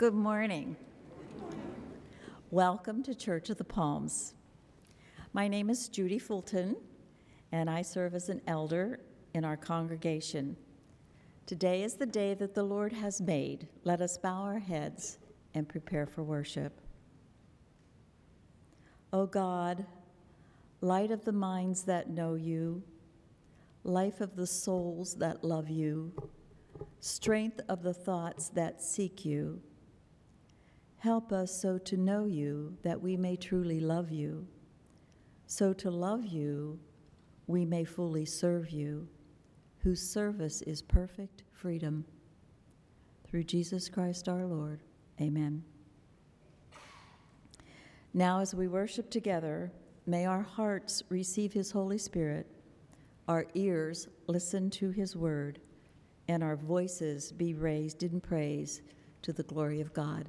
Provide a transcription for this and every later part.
Good morning. Welcome to Church of the Palms. My name is Judy Fulton, and I serve as an elder in our congregation. Today is the day that the Lord has made. Let us bow our heads and prepare for worship. O God, light of the minds that know you, life of the souls that love you, strength of the thoughts that seek you. Help us so to know you that we may truly love you, so to love you we may fully serve you, whose service is perfect freedom. Through Jesus Christ our Lord. Amen. Now, as we worship together, may our hearts receive His Holy Spirit, our ears listen to His word and our voices be raised in praise to the glory of God.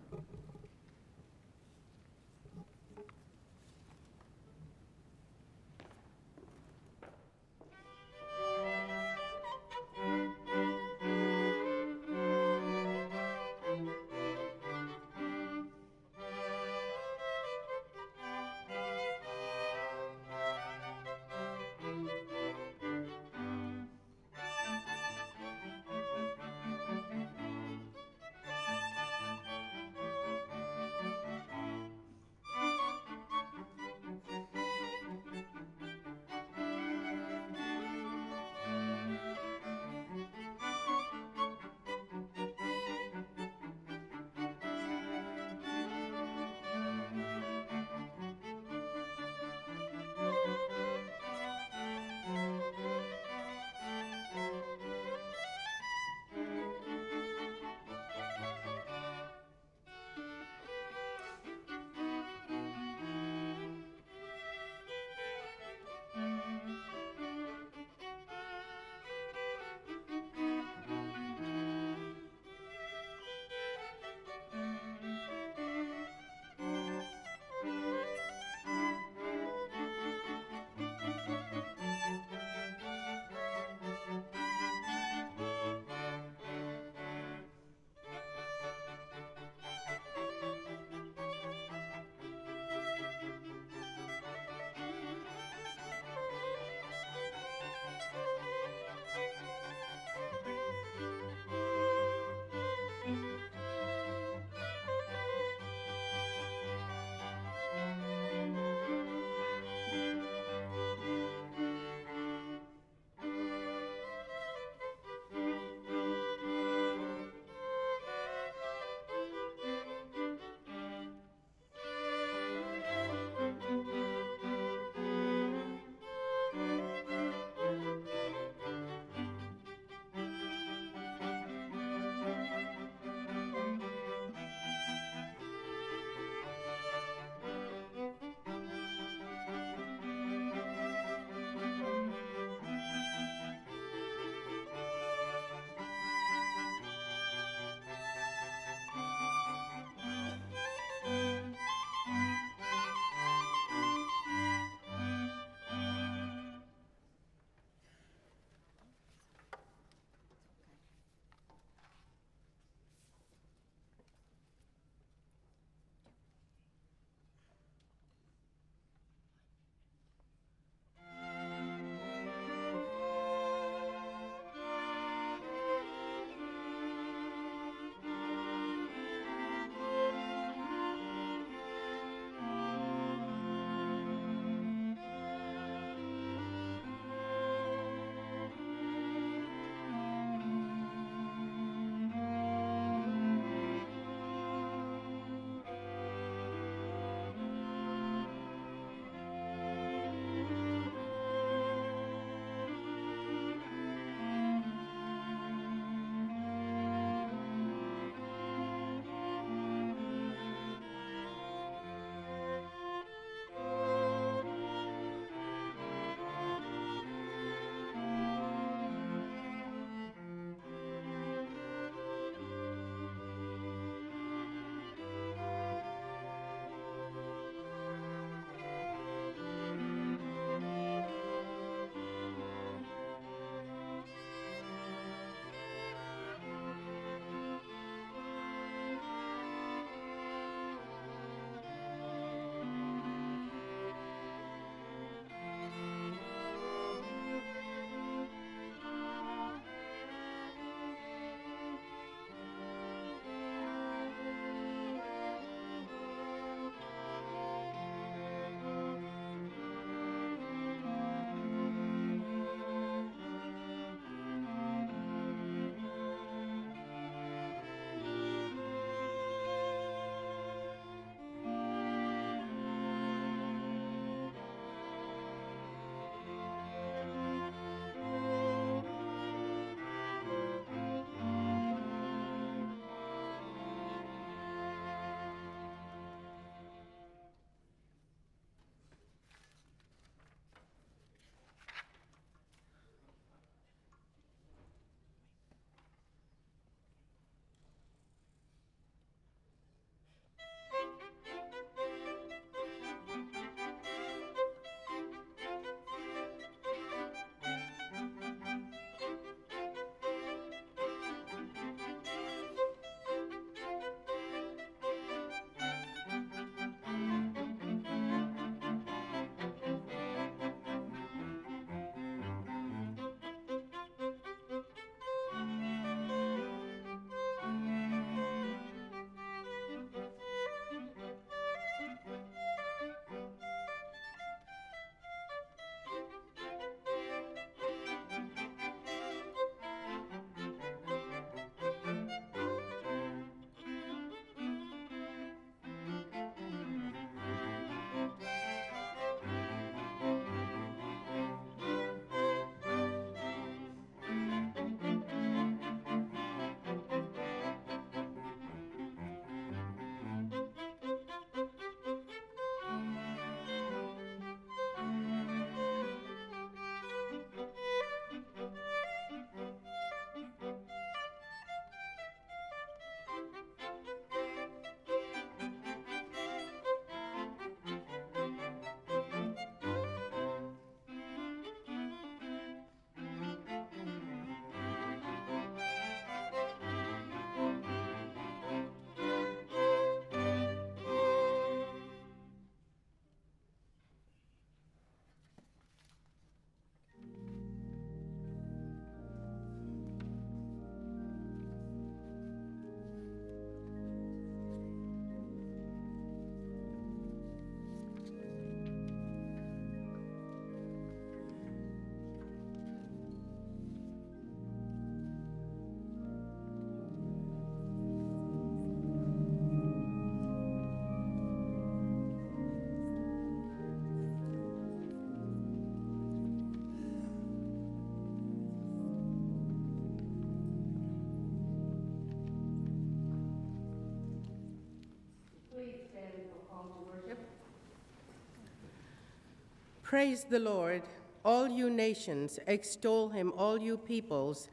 Praise the Lord, all you nations, extol him, all you peoples,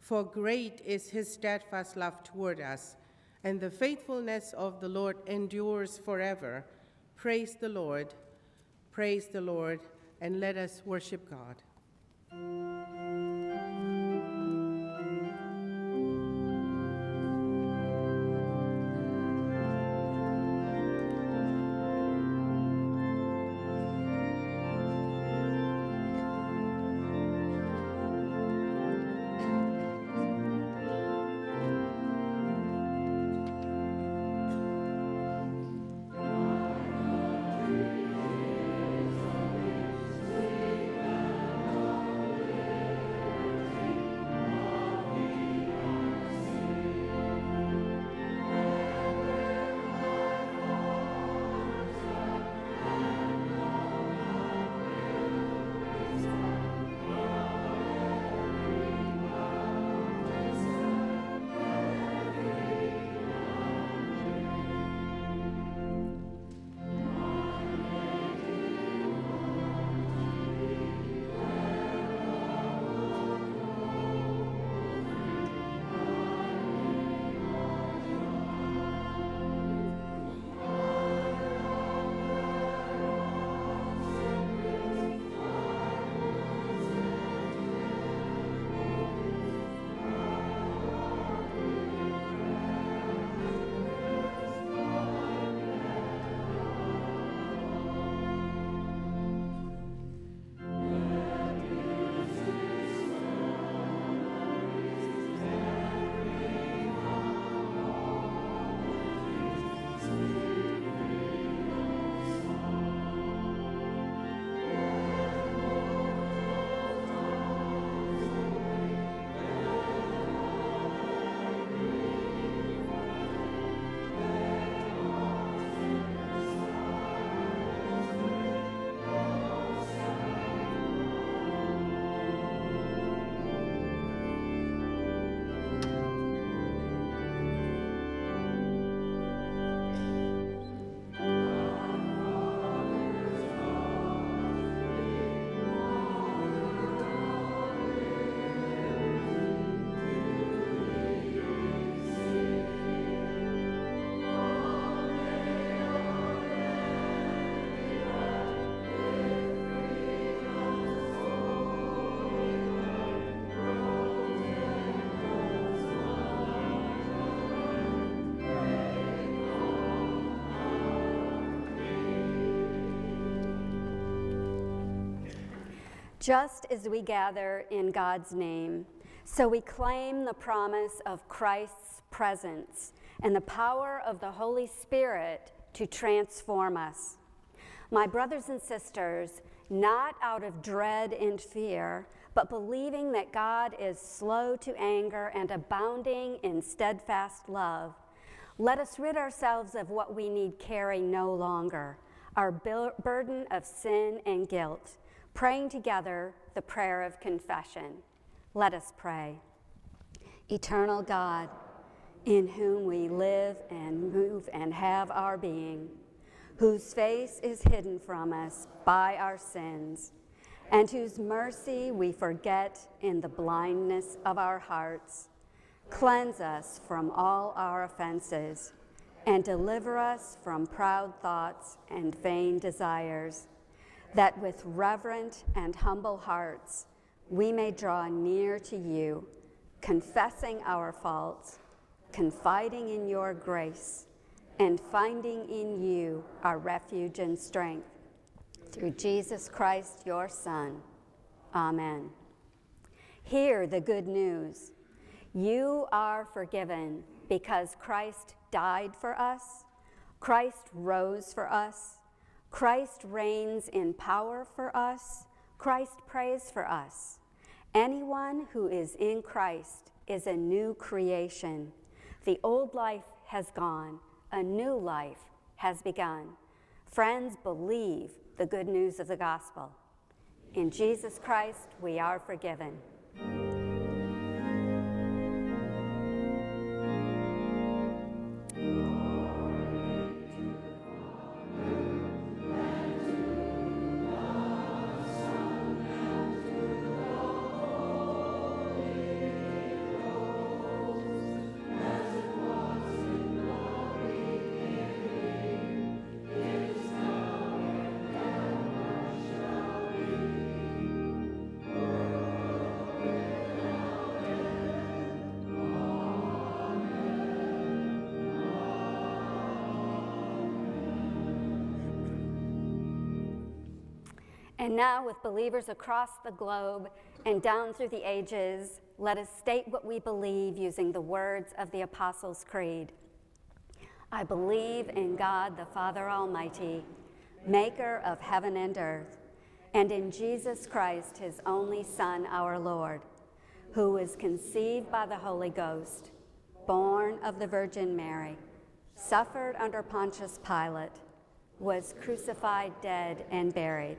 for great is his steadfast love toward us, and the faithfulness of the Lord endures forever. Praise the Lord, praise the Lord, and let us worship God. Just as we gather in God's name, so we claim the promise of Christ's presence and the power of the Holy Spirit to transform us. My brothers and sisters, not out of dread and fear, but believing that God is slow to anger and abounding in steadfast love, let us rid ourselves of what we need carry no longer our burden of sin and guilt praying together the prayer of confession. Let us pray. Eternal God, in whom we live and move and have our being, whose face is hidden from us by our sins, and whose mercy we forget in the blindness of our hearts, cleanse us from all our offenses and deliver us from proud thoughts and vain desires that with reverent and humble hearts we may draw near to you, confessing our faults, confiding in your grace, and finding in you our refuge and strength. Through Jesus Christ, your Son. Amen. Hear the good news. You are forgiven because Christ died for us, Christ rose for us Christ reigns in power for us. Christ prays for us. Anyone who is in Christ is a new creation. The old life has gone, a new life has begun. Friends, believe the good news of the gospel. In Jesus Christ, we are forgiven. And now, with believers across the globe and down through the ages, let us state what we believe using the words of the Apostles' Creed. I believe in God the Father Almighty, maker of heaven and earth, and in Jesus Christ, his only Son, our Lord, who was conceived by the Holy Ghost, born of the Virgin Mary, suffered under Pontius Pilate, was crucified, dead, and buried.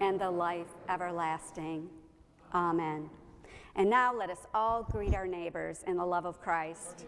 and the life everlasting. Amen. And now let us all greet our neighbors in the love of Christ.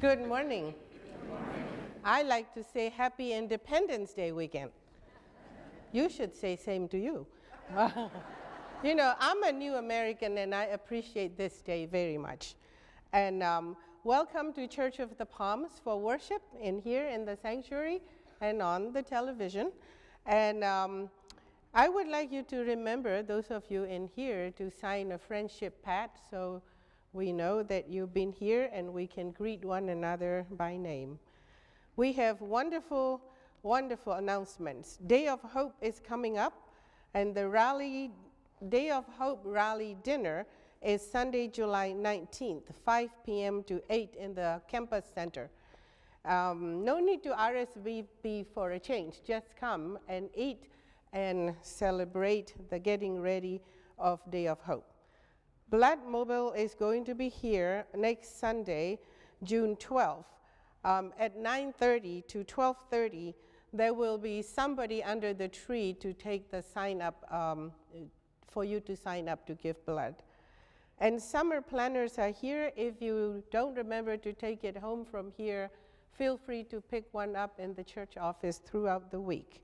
Good morning. I like to say Happy Independence Day weekend. You should say same to you. you know, I'm a new American and I appreciate this day very much. And um, welcome to Church of the Palms for worship in here in the sanctuary and on the television. And um, I would like you to remember, those of you in here, to sign a friendship pad so we know that you've been here and we can greet one another by name. We have wonderful, wonderful announcements. Day of Hope is coming up, and the rally, Day of Hope rally dinner is Sunday, July 19th, 5 p.m. to 8 in the campus center. Um, no need to RSVP for a change, just come and eat and celebrate the getting ready of Day of Hope. Blood Mobile is going to be here next Sunday, June 12th. Um, at 9.30 to 12.30, there will be somebody under the tree to take the sign up, um, for you to sign up to give blood. And summer planners are here. If you don't remember to take it home from here, feel free to pick one up in the church office throughout the week.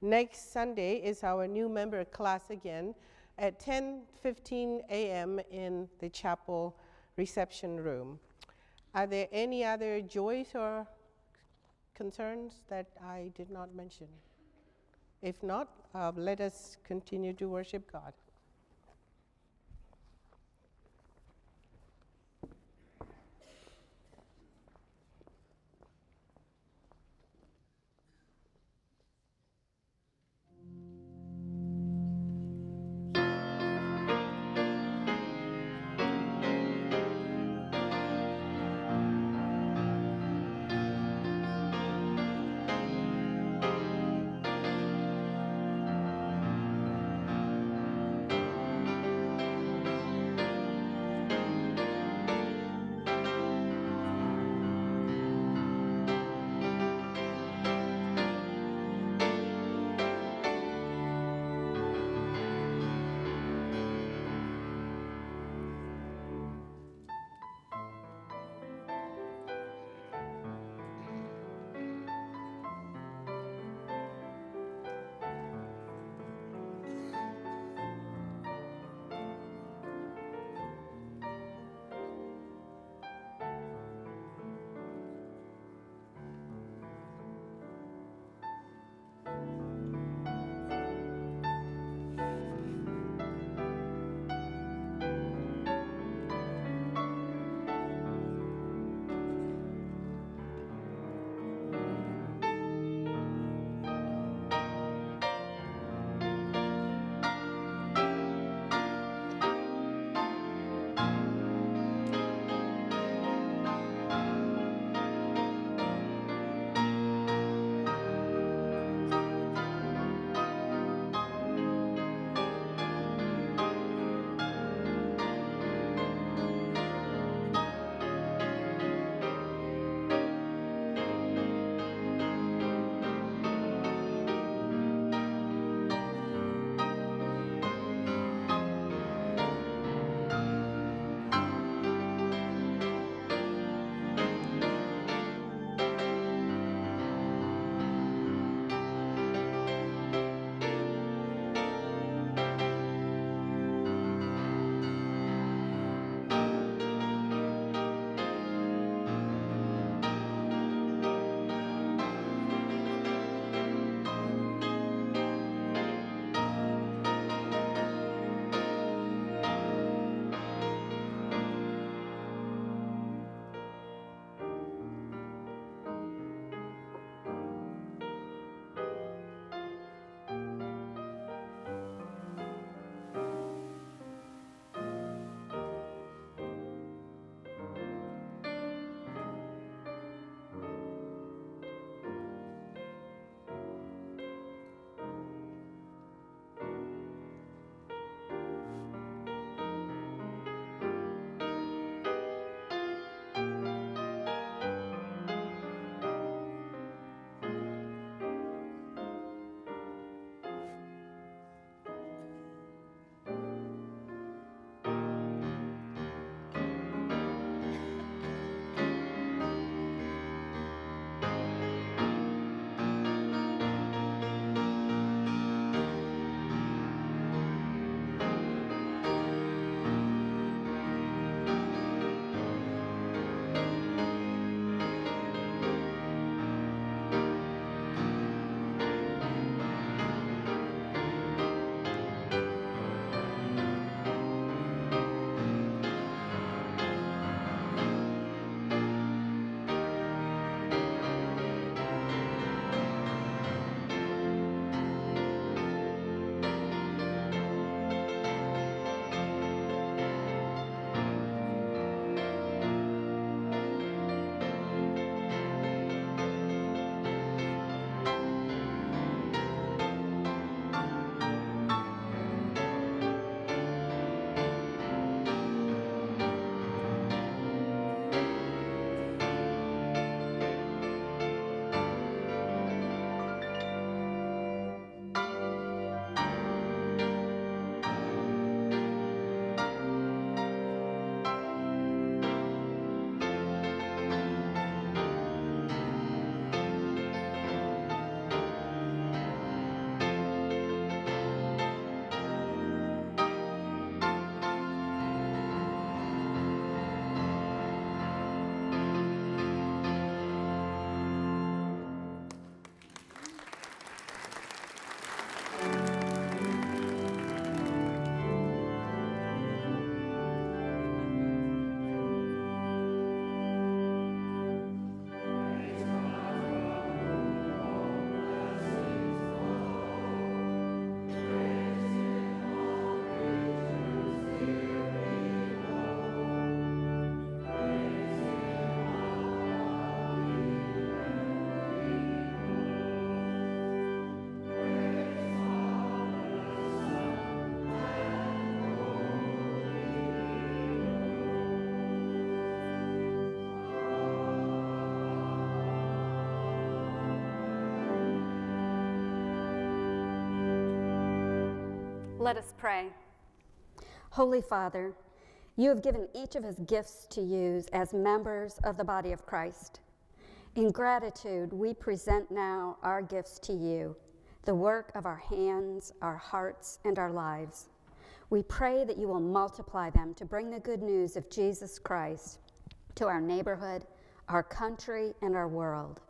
Next Sunday is our new member class again at 10:15 a.m. in the chapel reception room. Are there any other joys or concerns that I did not mention? If not, uh, let us continue to worship God. Let us pray. Holy Father, you have given each of us gifts to use as members of the body of Christ. In gratitude, we present now our gifts to you the work of our hands, our hearts, and our lives. We pray that you will multiply them to bring the good news of Jesus Christ to our neighborhood, our country, and our world.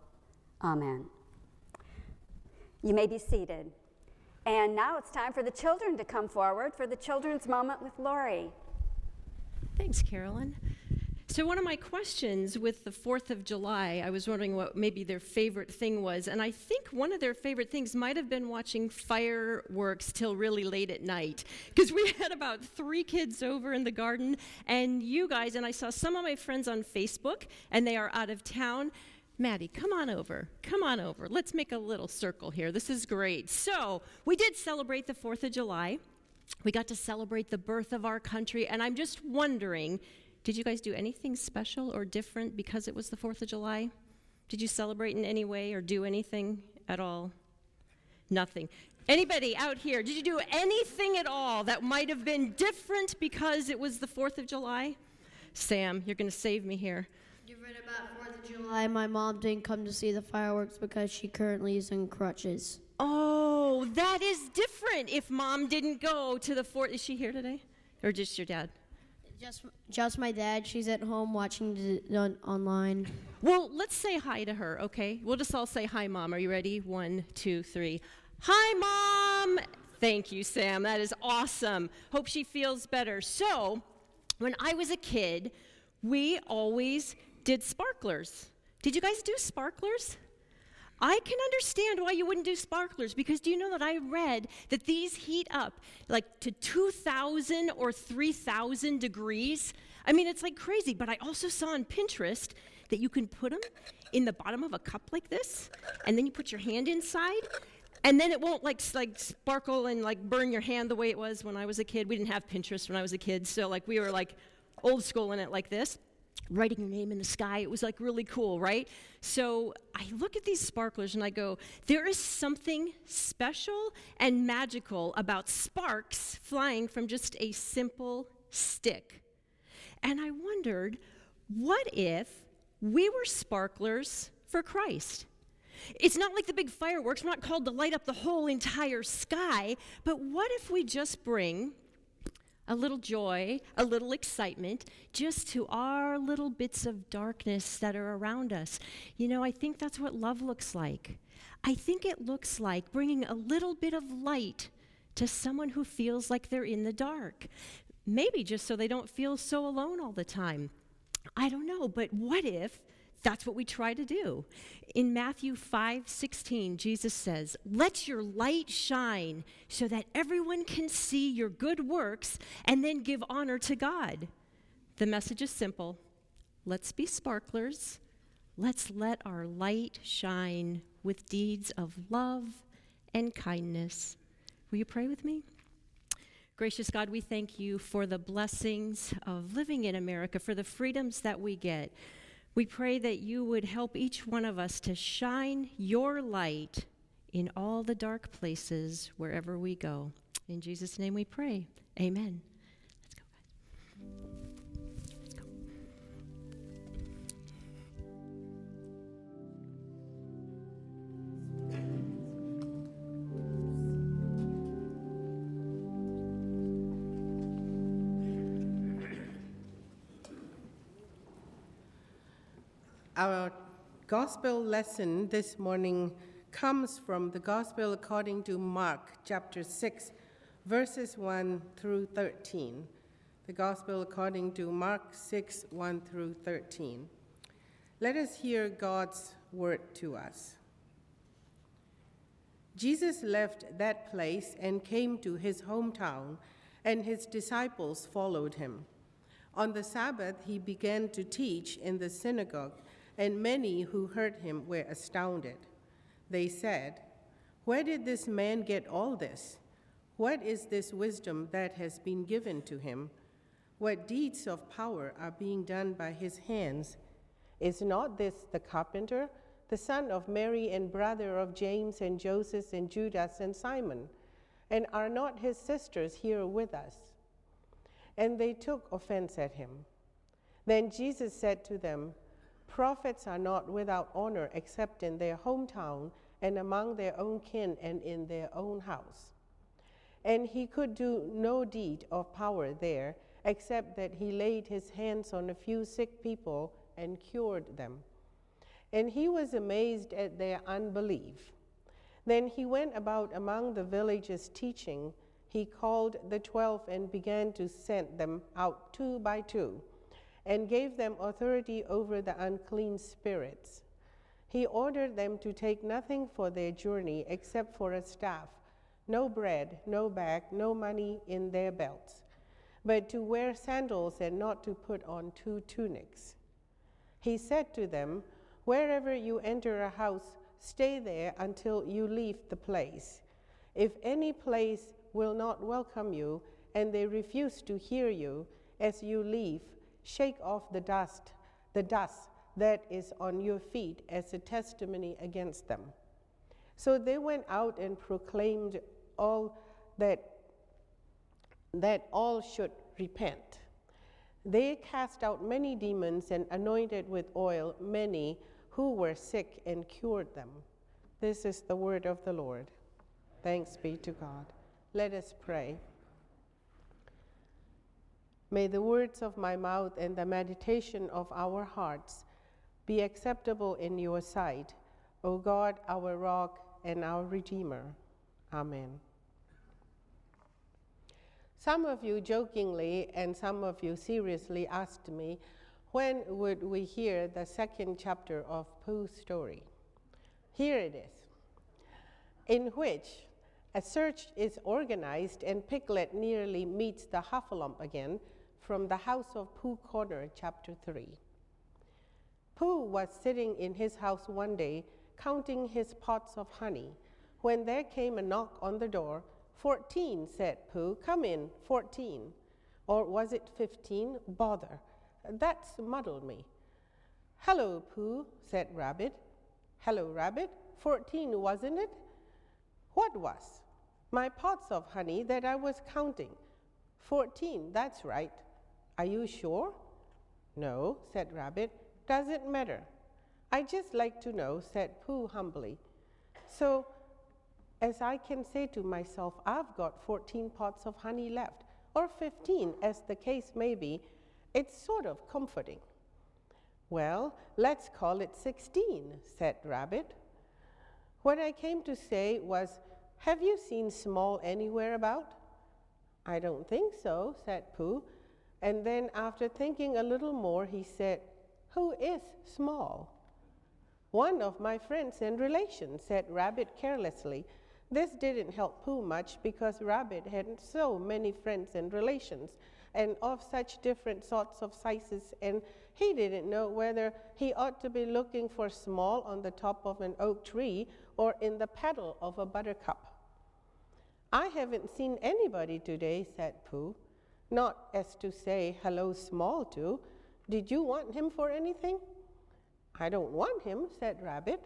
Amen. You may be seated. And now it's time for the children to come forward for the children's moment with Lori. Thanks, Carolyn. So, one of my questions with the 4th of July, I was wondering what maybe their favorite thing was. And I think one of their favorite things might have been watching fireworks till really late at night. Because we had about three kids over in the garden, and you guys, and I saw some of my friends on Facebook, and they are out of town. Maddie, come on over. Come on over. Let's make a little circle here. This is great. So, we did celebrate the 4th of July. We got to celebrate the birth of our country, and I'm just wondering did you guys do anything special or different because it was the 4th of July? Did you celebrate in any way or do anything at all? Nothing. Anybody out here, did you do anything at all that might have been different because it was the 4th of July? Sam, you're going to save me here. Different about 4th of July, my mom didn't come to see the fireworks because she currently is in crutches. Oh, that is different. If mom didn't go to the 4th, is she here today? Or just your dad? Just, just my dad. She's at home watching it on, online. Well, let's say hi to her, okay? We'll just all say hi, Mom. Are you ready? One, two, three. Hi, Mom! Thank you, Sam. That is awesome. Hope she feels better. So, when I was a kid, we always did sparklers. Did you guys do sparklers? I can understand why you wouldn't do sparklers because do you know that I read that these heat up like to 2,000 or 3,000 degrees? I mean, it's like crazy, but I also saw on Pinterest that you can put them in the bottom of a cup like this, and then you put your hand inside, and then it won't like like sparkle and like burn your hand the way it was when I was a kid. We didn't have Pinterest when I was a kid, so like we were like old school in it like this writing your name in the sky. It was like really cool, right? So I look at these sparklers and I go, there is something special and magical about sparks flying from just a simple stick. And I wondered, what if we were sparklers for Christ? It's not like the big fireworks, we're not called to light up the whole entire sky, but what if we just bring a little joy, a little excitement, just to our little bits of darkness that are around us. You know, I think that's what love looks like. I think it looks like bringing a little bit of light to someone who feels like they're in the dark. Maybe just so they don't feel so alone all the time. I don't know, but what if that's what we try to do. In Matthew 5 16, Jesus says, Let your light shine so that everyone can see your good works and then give honor to God. The message is simple let's be sparklers. Let's let our light shine with deeds of love and kindness. Will you pray with me? Gracious God, we thank you for the blessings of living in America, for the freedoms that we get. We pray that you would help each one of us to shine your light in all the dark places wherever we go. In Jesus' name we pray. Amen. Our gospel lesson this morning comes from the gospel according to Mark chapter 6, verses 1 through 13. The gospel according to Mark 6, 1 through 13. Let us hear God's word to us. Jesus left that place and came to his hometown, and his disciples followed him. On the Sabbath, he began to teach in the synagogue and many who heard him were astounded. They said, Where did this man get all this? What is this wisdom that has been given to him? What deeds of power are being done by his hands? Is not this the carpenter, the son of Mary and brother of James and Joseph and Judas and Simon? And are not his sisters here with us? And they took offense at him. Then Jesus said to them, Prophets are not without honor except in their hometown and among their own kin and in their own house. And he could do no deed of power there except that he laid his hands on a few sick people and cured them. And he was amazed at their unbelief. Then he went about among the villages teaching. He called the twelve and began to send them out two by two, and gave them authority over the unclean spirits. He ordered them to take nothing for their journey except for a staff, no bread, no bag, no money in their belts, but to wear sandals and not to put on two tunics. He said to them, Wherever you enter a house, stay there until you leave the place. If any place will not welcome you and they refuse to hear you as you leave, shake off the dust, the dust that is on your feet as a testimony against them. So they went out and proclaimed all that that all should repent. They cast out many demons and anointed with oil many who were sick and cured them. This is the word of the Lord. Thanks be to God. Let us pray. May the words of my mouth and the meditation of our hearts be acceptable in your sight, O God, our rock and our redeemer. Amen. Some of you jokingly and some of you seriously asked me, when would we hear the second chapter of Pooh's story? Here it is, in which a search is organized and Piglet nearly meets the Heffalump again from the House of Pooh Corner, chapter 3. Pooh was sitting in his house one day counting his pots of honey when there came a knock on the door. Fourteen, said Pooh. Come in, fourteen. Or was it fifteen? Bother. That's muddled me. Hello, Pooh, said Rabbit. Hello, Rabbit. Fourteen, wasn't it? What was? My pots of honey that I was counting. Fourteen, that's right. Are you sure? No, said Rabbit. Doesn't matter. I just like to know, said Pooh humbly. So, as I can say to myself, I've got 14 pots of honey left, or 15, as the case may be, it's sort of comforting. Well, let's call it 16, said Rabbit. What I came to say was, Have you seen Small anywhere about? I don't think so, said Pooh. And then, after thinking a little more, he said, Who is Small? One of my friends and relations, said Rabbit carelessly. This didn't help Pooh much because Rabbit had so many friends and relations and of such different sorts of sizes, and he didn't know whether he ought to be looking for small on the top of an oak tree or in the petal of a buttercup. I haven't seen anybody today, said Pooh, not as to say hello, small to. Did you want him for anything? I don't want him, said Rabbit.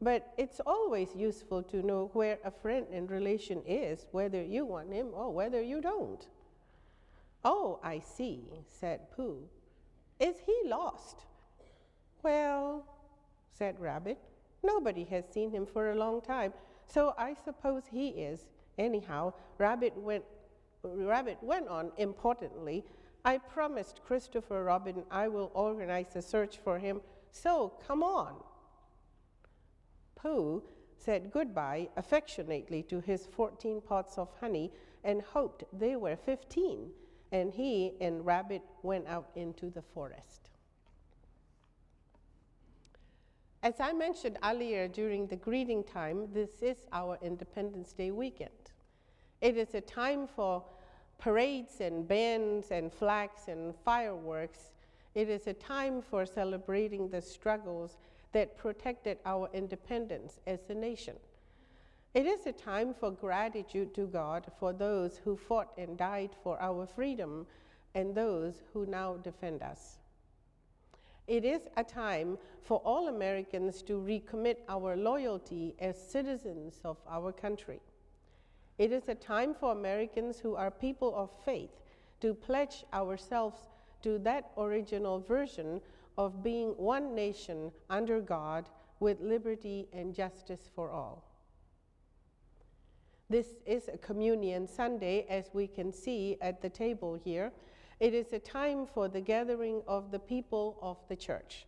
But it's always useful to know where a friend and relation is, whether you want him or whether you don't. Oh, I see, said Pooh. Is he lost? Well, said Rabbit, nobody has seen him for a long time, so I suppose he is. Anyhow, Rabbit went, Rabbit went on importantly. I promised Christopher Robin I will organize a search for him, so come on. Pooh said goodbye affectionately to his 14 pots of honey and hoped they were 15, and he and Rabbit went out into the forest. As I mentioned earlier during the greeting time, this is our Independence Day weekend. It is a time for parades and bands and flags and fireworks. It is a time for celebrating the struggles that protected our independence as a nation. It is a time for gratitude to God for those who fought and died for our freedom and those who now defend us. It is a time for all Americans to recommit our loyalty as citizens of our country. It is a time for Americans who are people of faith to pledge ourselves to that original version of being one nation under God with liberty and justice for all. This is a communion Sunday, as we can see at the table here. It is a time for the gathering of the people of the church.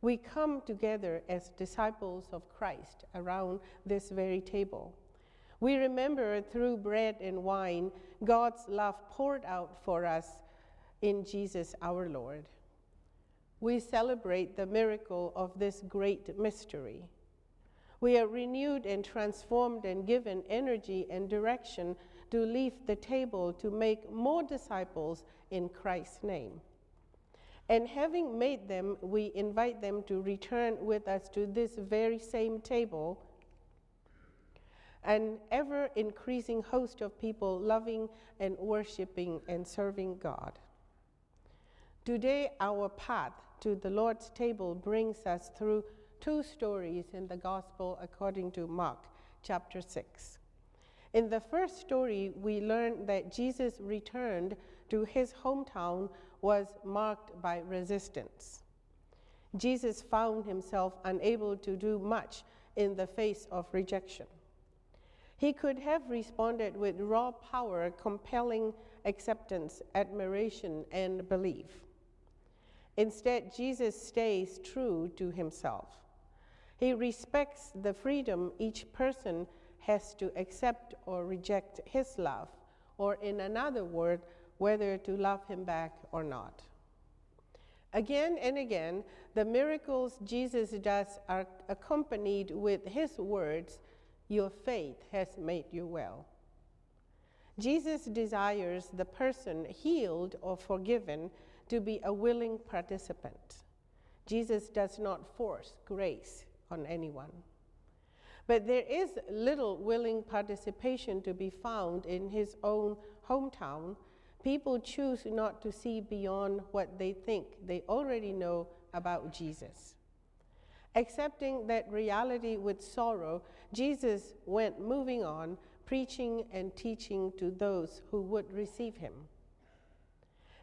We come together as disciples of Christ around this very table. We remember through bread and wine God's love poured out for us in Jesus our Lord. We celebrate the miracle of this great mystery. We are renewed and transformed and given energy and direction to leave the table to make more disciples in Christ's name. And having made them, we invite them to return with us to this very same table, an ever increasing host of people loving and worshiping and serving God. Today, our path to the Lord's table brings us through two stories in the Gospel according to Mark chapter 6. In the first story, we learn that Jesus returned to his hometown was marked by resistance. Jesus found himself unable to do much in the face of rejection. He could have responded with raw power, compelling acceptance, admiration, and belief. Instead, Jesus stays true to himself. He respects the freedom each person has to accept or reject his love, or in another word, whether to love him back or not. Again and again, the miracles Jesus does are accompanied with his words, Your faith has made you well. Jesus desires the person healed or forgiven to be a willing participant. Jesus does not force grace on anyone. But there is little willing participation to be found in his own hometown people choose not to see beyond what they think they already know about Jesus. Accepting that reality with sorrow, Jesus went moving on, preaching and teaching to those who would receive him.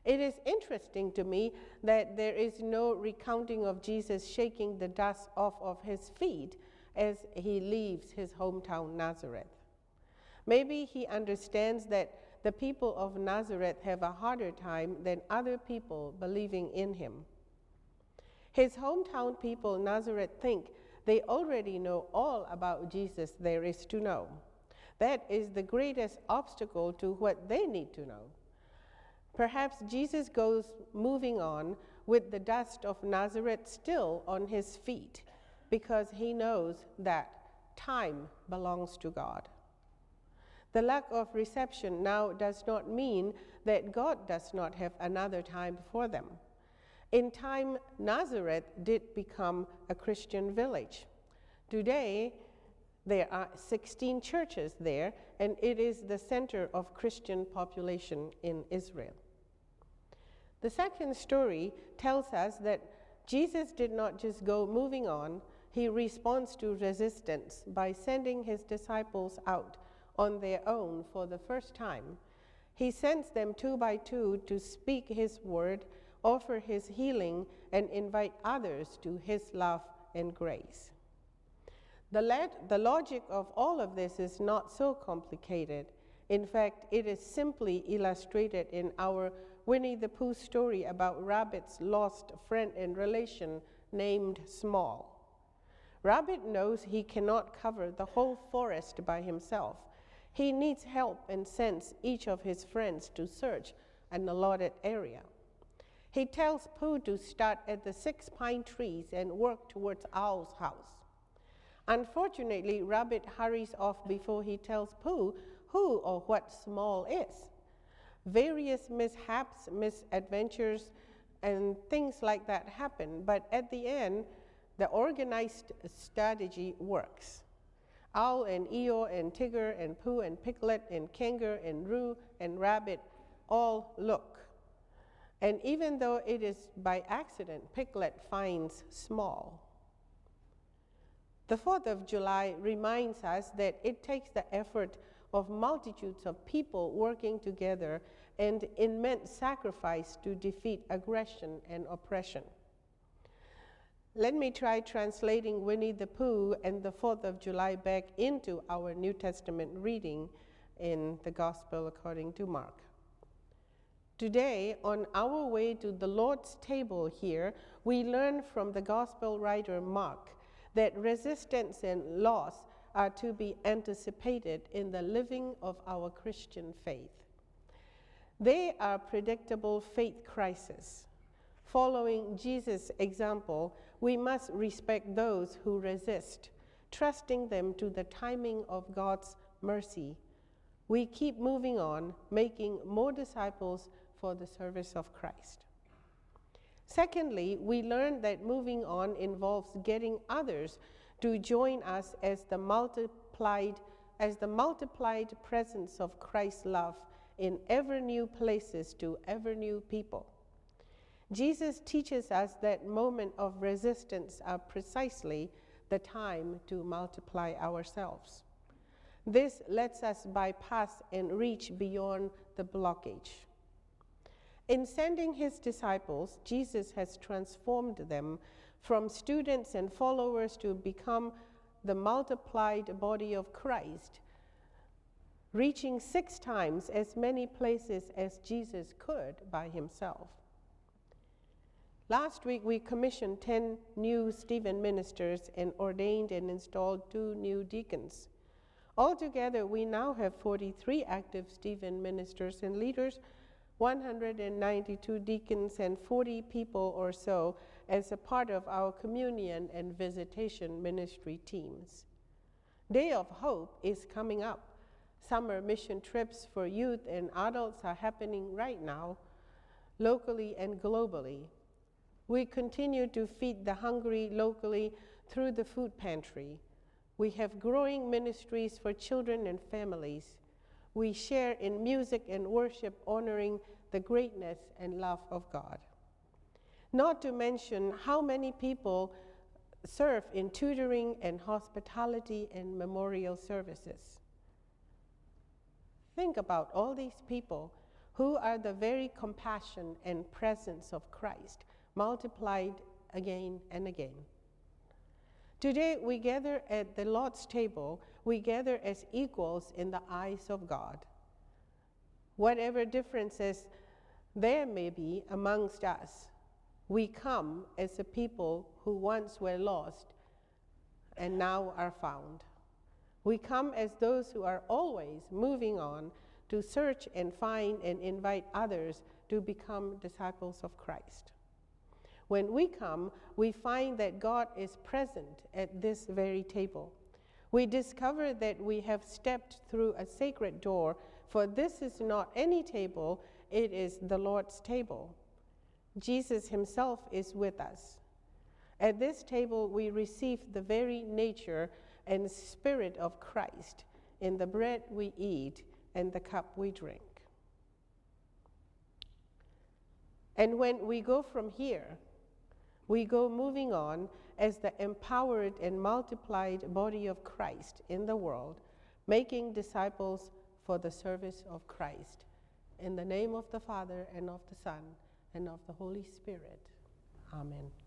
It is interesting to me that there is no recounting of Jesus shaking the dust off of his feet as he leaves his hometown Nazareth. Maybe he understands that the people of Nazareth have a harder time than other people believing in him. His hometown people, Nazareth, think they already know all about Jesus there is to know. That is the greatest obstacle to what they need to know. Perhaps Jesus goes moving on with the dust of Nazareth still on his feet because he knows that time belongs to God. The lack of reception now does not mean that God does not have another time for them. In time, Nazareth did become a Christian village. Today, there are 16 churches there, and it is the center of Christian population in Israel. The second story tells us that Jesus did not just go moving on, he responds to resistance by sending his disciples out on their own for the first time. He sends them two by two to speak His word, offer His healing, and invite others to His love and grace. The, the logic of all of this is not so complicated. In fact, it is simply illustrated in our Winnie the Pooh story about Rabbit's lost friend and relation named Small. Rabbit knows he cannot cover the whole forest by himself, he needs help and sends each of his friends to search an allotted area. He tells Pooh to start at the six pine trees and work towards Owl's house. Unfortunately, Rabbit hurries off before he tells Pooh who or what Small is. Various mishaps, misadventures, and things like that happen, but at the end, the organized strategy works. Owl and Eeyore and Tigger and Pooh and Piglet and Kangaroo and Roo and Rabbit all look. And even though it is by accident, Piglet finds small. The 4th of July reminds us that it takes the effort of multitudes of people working together and immense sacrifice to defeat aggression and oppression. Let me try translating Winnie the Pooh and the 4th of July back into our New Testament reading in the Gospel according to Mark. Today, on our way to the Lord's table here, we learn from the Gospel writer Mark that resistance and loss are to be anticipated in the living of our Christian faith. They are predictable faith crises. Following Jesus' example, we must respect those who resist, trusting them to the timing of God's mercy. We keep moving on, making more disciples for the service of Christ. Secondly, we learn that moving on involves getting others to join us as the multiplied as the multiplied presence of Christ's love in ever new places to ever new people. Jesus teaches us that moments of resistance are precisely the time to multiply ourselves. This lets us bypass and reach beyond the blockage. In sending his disciples, Jesus has transformed them from students and followers to become the multiplied body of Christ, reaching six times as many places as Jesus could by himself. Last week, we commissioned 10 new Stephen ministers and ordained and installed two new deacons. Altogether, we now have 43 active Stephen ministers and leaders, 192 deacons, and 40 people or so as a part of our communion and visitation ministry teams. Day of Hope is coming up. Summer mission trips for youth and adults are happening right now, locally and globally. We continue to feed the hungry locally through the food pantry. We have growing ministries for children and families. We share in music and worship, honoring the greatness and love of God. Not to mention how many people serve in tutoring and hospitality and memorial services. Think about all these people who are the very compassion and presence of Christ multiplied again and again. Today, we gather at the Lord's table, we gather as equals in the eyes of God. Whatever differences there may be amongst us, we come as a people who once were lost and now are found. We come as those who are always moving on to search and find and invite others to become disciples of Christ. When we come, we find that God is present at this very table. We discover that we have stepped through a sacred door, for this is not any table, it is the Lord's table. Jesus himself is with us. At this table, we receive the very nature and spirit of Christ in the bread we eat and the cup we drink. And when we go from here, we go moving on as the empowered and multiplied body of Christ in the world, making disciples for the service of Christ. In the name of the Father, and of the Son, and of the Holy Spirit. Amen.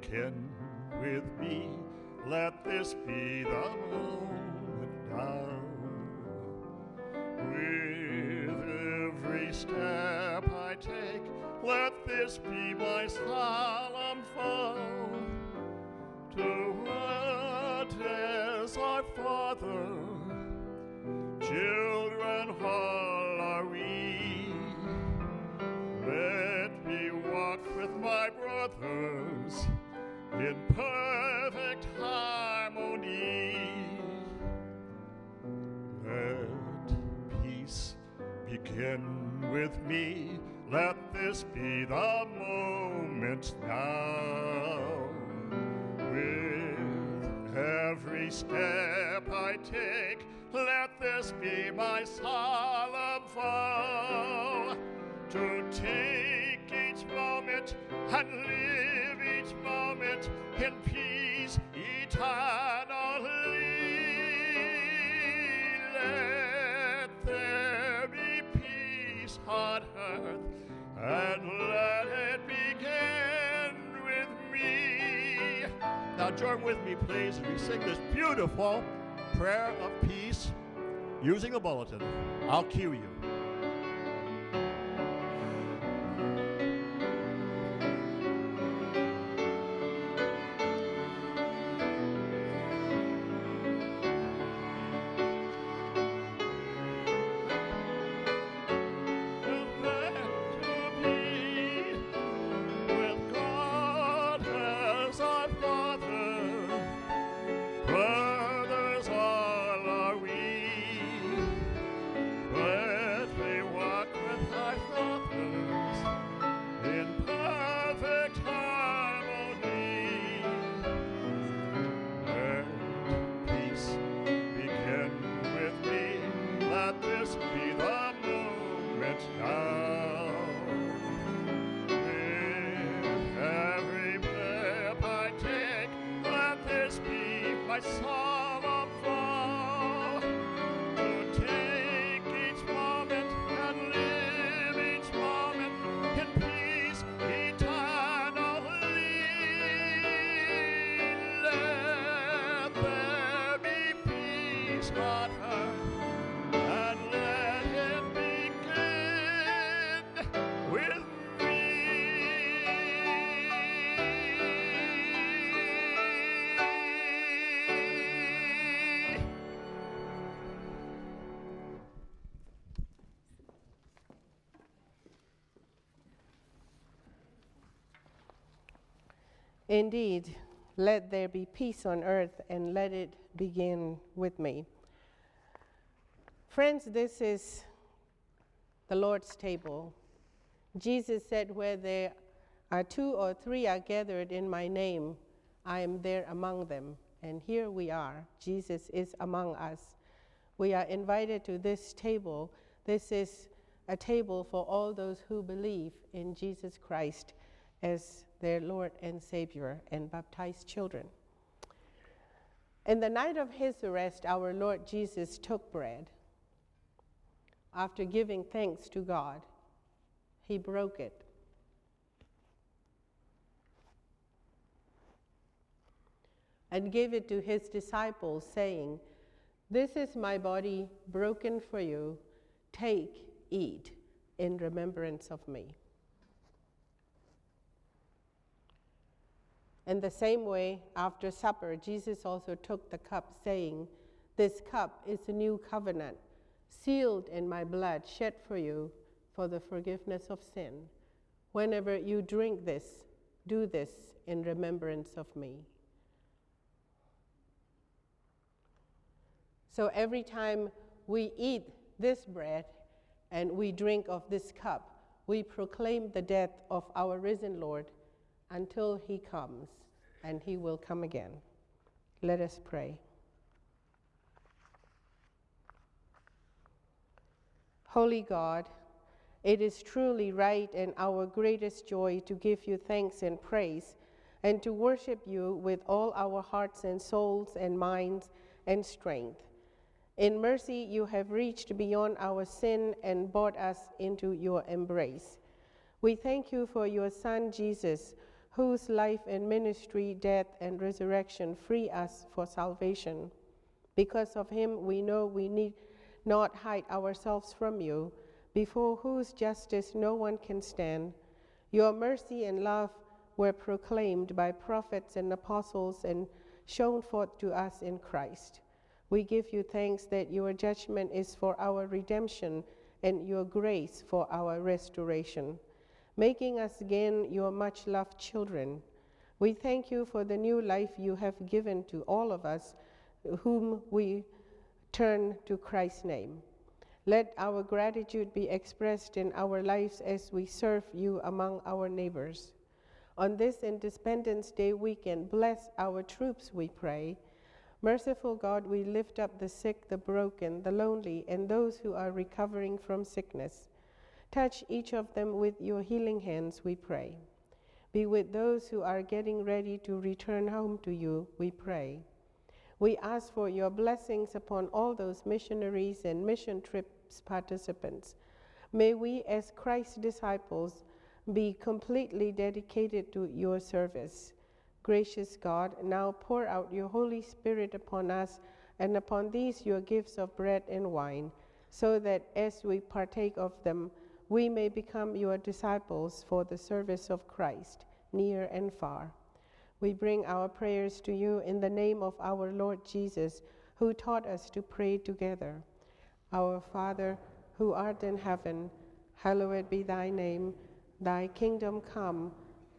Begin with me. Let this be the moment now. With every step I take, let this be with me. Let this be the moment now. With every step I take, let this be my solemn vow to take each moment and live each moment in peace and let it begin with me. Now, join with me, please, as we sing this beautiful prayer of peace using the bulletin. I'll cue you. Indeed, let there be peace on earth and let it begin with me. Friends, this is the Lord's table. Jesus said, Where there are two or three are gathered in my name, I am there among them. And here we are. Jesus is among us. We are invited to this table. This is a table for all those who believe in Jesus Christ as their Lord and Savior and baptized children. In the night of his arrest, our Lord Jesus took bread. After giving thanks to God, he broke it. And gave it to his disciples, saying, This is my body broken for you. Take, eat in remembrance of me. In the same way, after supper, Jesus also took the cup, saying, This cup is a new covenant, sealed in my blood, shed for you for the forgiveness of sin. Whenever you drink this, do this in remembrance of me. So every time we eat this bread and we drink of this cup, we proclaim the death of our risen Lord until he comes, and he will come again. Let us pray. Holy God, it is truly right and our greatest joy to give you thanks and praise and to worship you with all our hearts and souls and minds and strength. In mercy, you have reached beyond our sin and brought us into your embrace. We thank you for your Son, Jesus, whose life and ministry, death, and resurrection free us for salvation. Because of him, we know we need not hide ourselves from you, before whose justice no one can stand. Your mercy and love were proclaimed by prophets and apostles and shown forth to us in Christ. We give you thanks that your judgment is for our redemption and your grace for our restoration, making us again your much loved children. We thank you for the new life you have given to all of us whom we turn to Christ's name. Let our gratitude be expressed in our lives as we serve you among our neighbors. On this Independence Day weekend, bless our troops, we pray. Merciful God, we lift up the sick, the broken, the lonely, and those who are recovering from sickness. Touch each of them with your healing hands, we pray. Be with those who are getting ready to return home to you, we pray. We ask for your blessings upon all those missionaries and mission trips participants. May we, as Christ's disciples, be completely dedicated to your service. Gracious God, now pour out your Holy Spirit upon us and upon these your gifts of bread and wine, so that as we partake of them, we may become your disciples for the service of Christ, near and far. We bring our prayers to you in the name of our Lord Jesus, who taught us to pray together. Our Father, who art in heaven, hallowed be thy name. Thy kingdom come,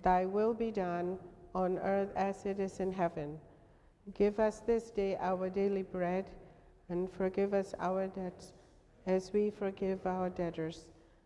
thy will be done, on earth as it is in heaven. Give us this day our daily bread, and forgive us our debts as we forgive our debtors.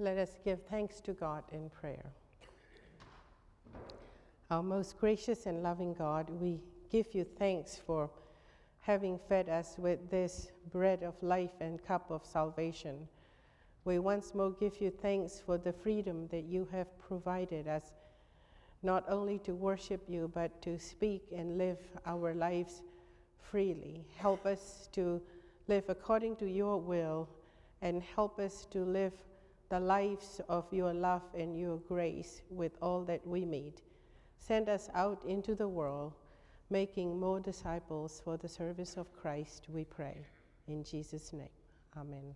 Let us give thanks to God in prayer. Our most gracious and loving God, we give you thanks for having fed us with this bread of life and cup of salvation. We once more give you thanks for the freedom that you have provided us, not only to worship you, but to speak and live our lives freely. Help us to live according to your will and help us to live the lives of your love and your grace with all that we meet. Send us out into the world, making more disciples for the service of Christ, we pray. In Jesus' name, amen.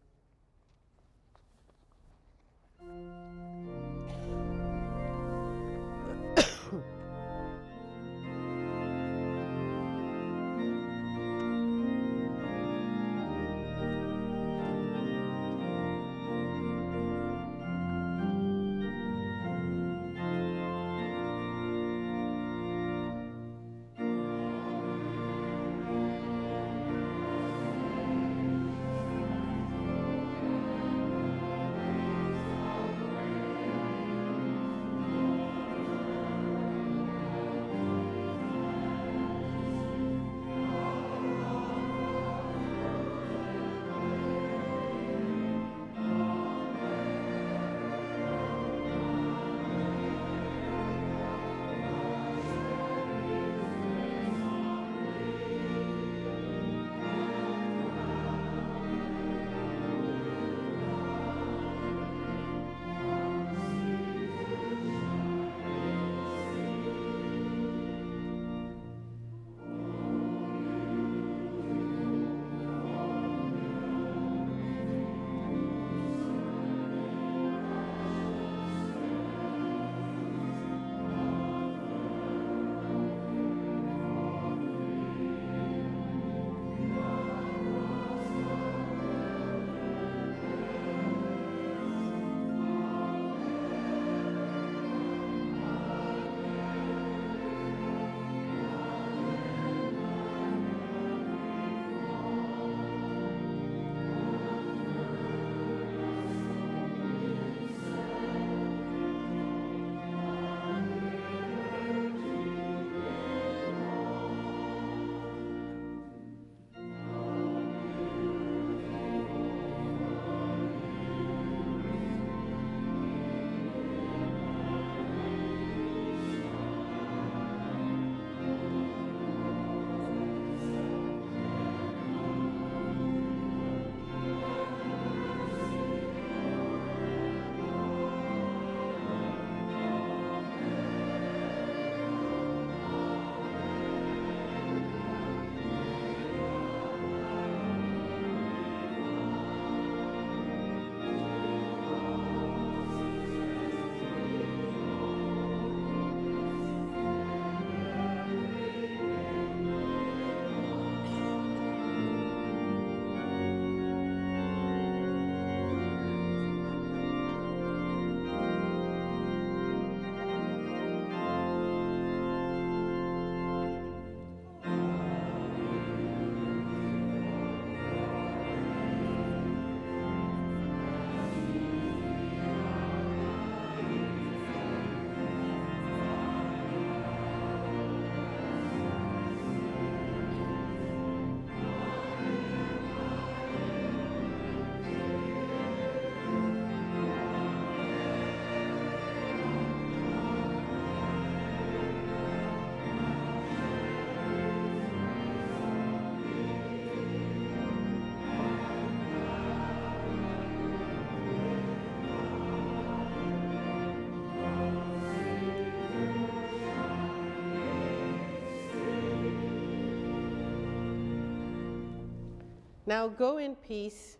Now go in peace,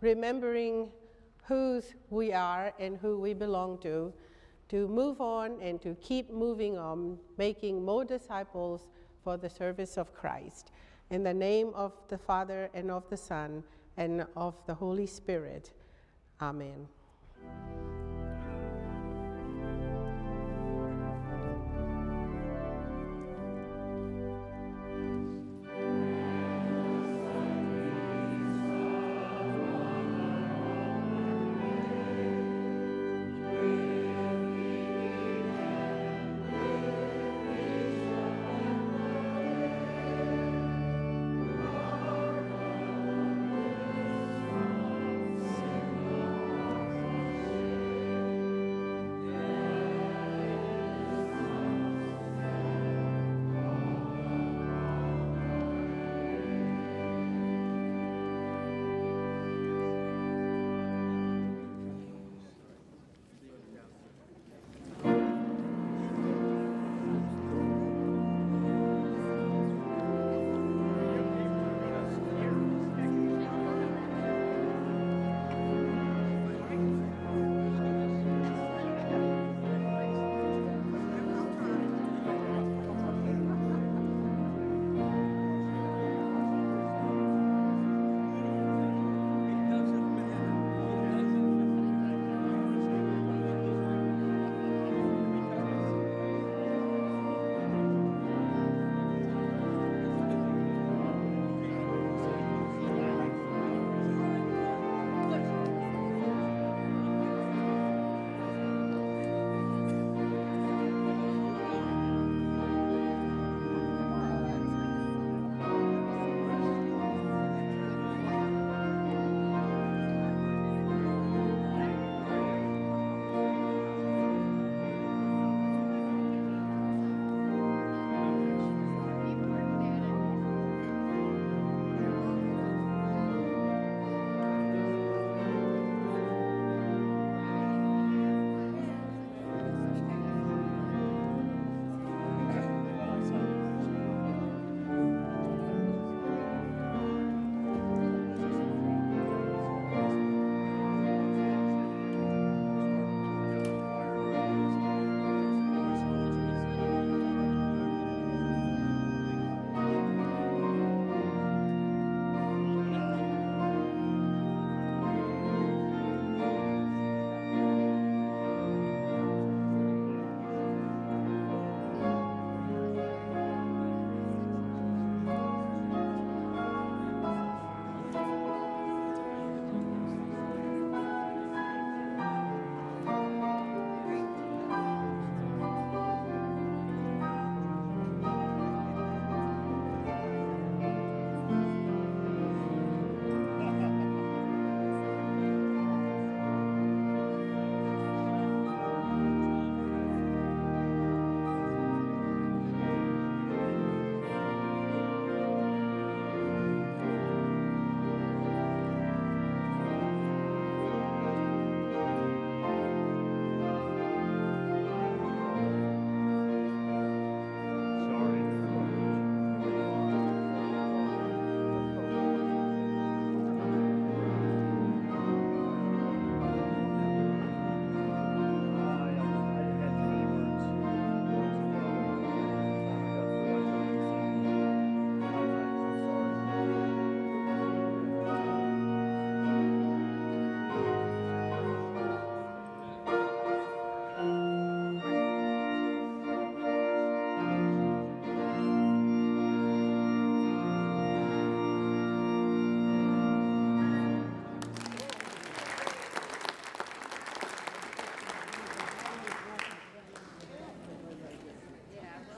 remembering whose we are and who we belong to, to move on and to keep moving on, making more disciples for the service of Christ. In the name of the Father and of the Son and of the Holy Spirit. Amen.